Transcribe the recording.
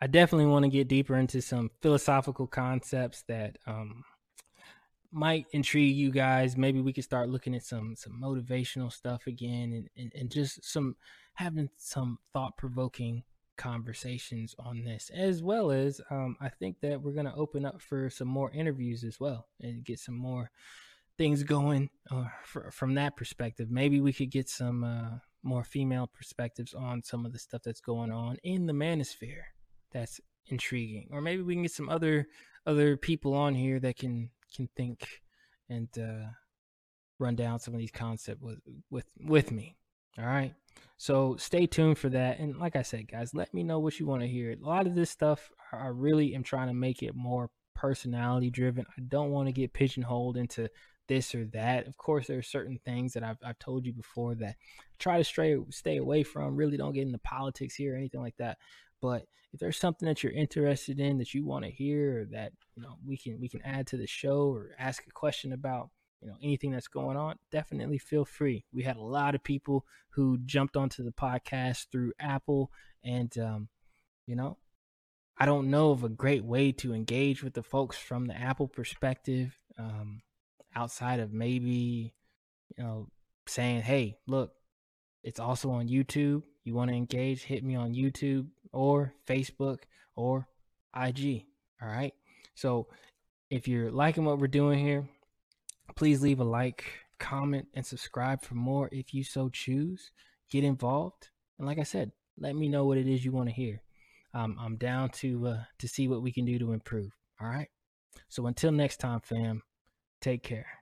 I definitely want to get deeper into some philosophical concepts that um, might intrigue you guys. Maybe we could start looking at some some motivational stuff again, and and, and just some having some thought provoking conversations on this, as well as um, I think that we're going to open up for some more interviews as well and get some more things going uh, for, from that perspective. Maybe we could get some uh, more female perspectives on some of the stuff that's going on in the manosphere. That's intriguing, or maybe we can get some other other people on here that can can think and uh, run down some of these concepts with with with me. All right. So stay tuned for that. And like I said, guys, let me know what you want to hear. A lot of this stuff, I really am trying to make it more personality driven. I don't want to get pigeonholed into this or that. Of course, there are certain things that I've, I've told you before that try to stray, stay away from. Really don't get into politics here or anything like that. But if there's something that you're interested in that you want to hear or that you know we can we can add to the show or ask a question about, you know anything that's going on definitely feel free. We had a lot of people who jumped onto the podcast through apple and um, you know i don't know of a great way to engage with the folks from the apple perspective um, outside of maybe you know saying hey look it's also on youtube. You want to engage? Hit me on youtube or facebook or ig all right so if you're liking what we're doing here Please leave a like, comment, and subscribe for more if you so choose. Get involved. And like I said, let me know what it is you want to hear. Um, I'm down to uh, to see what we can do to improve. All right. So until next time, fam, take care.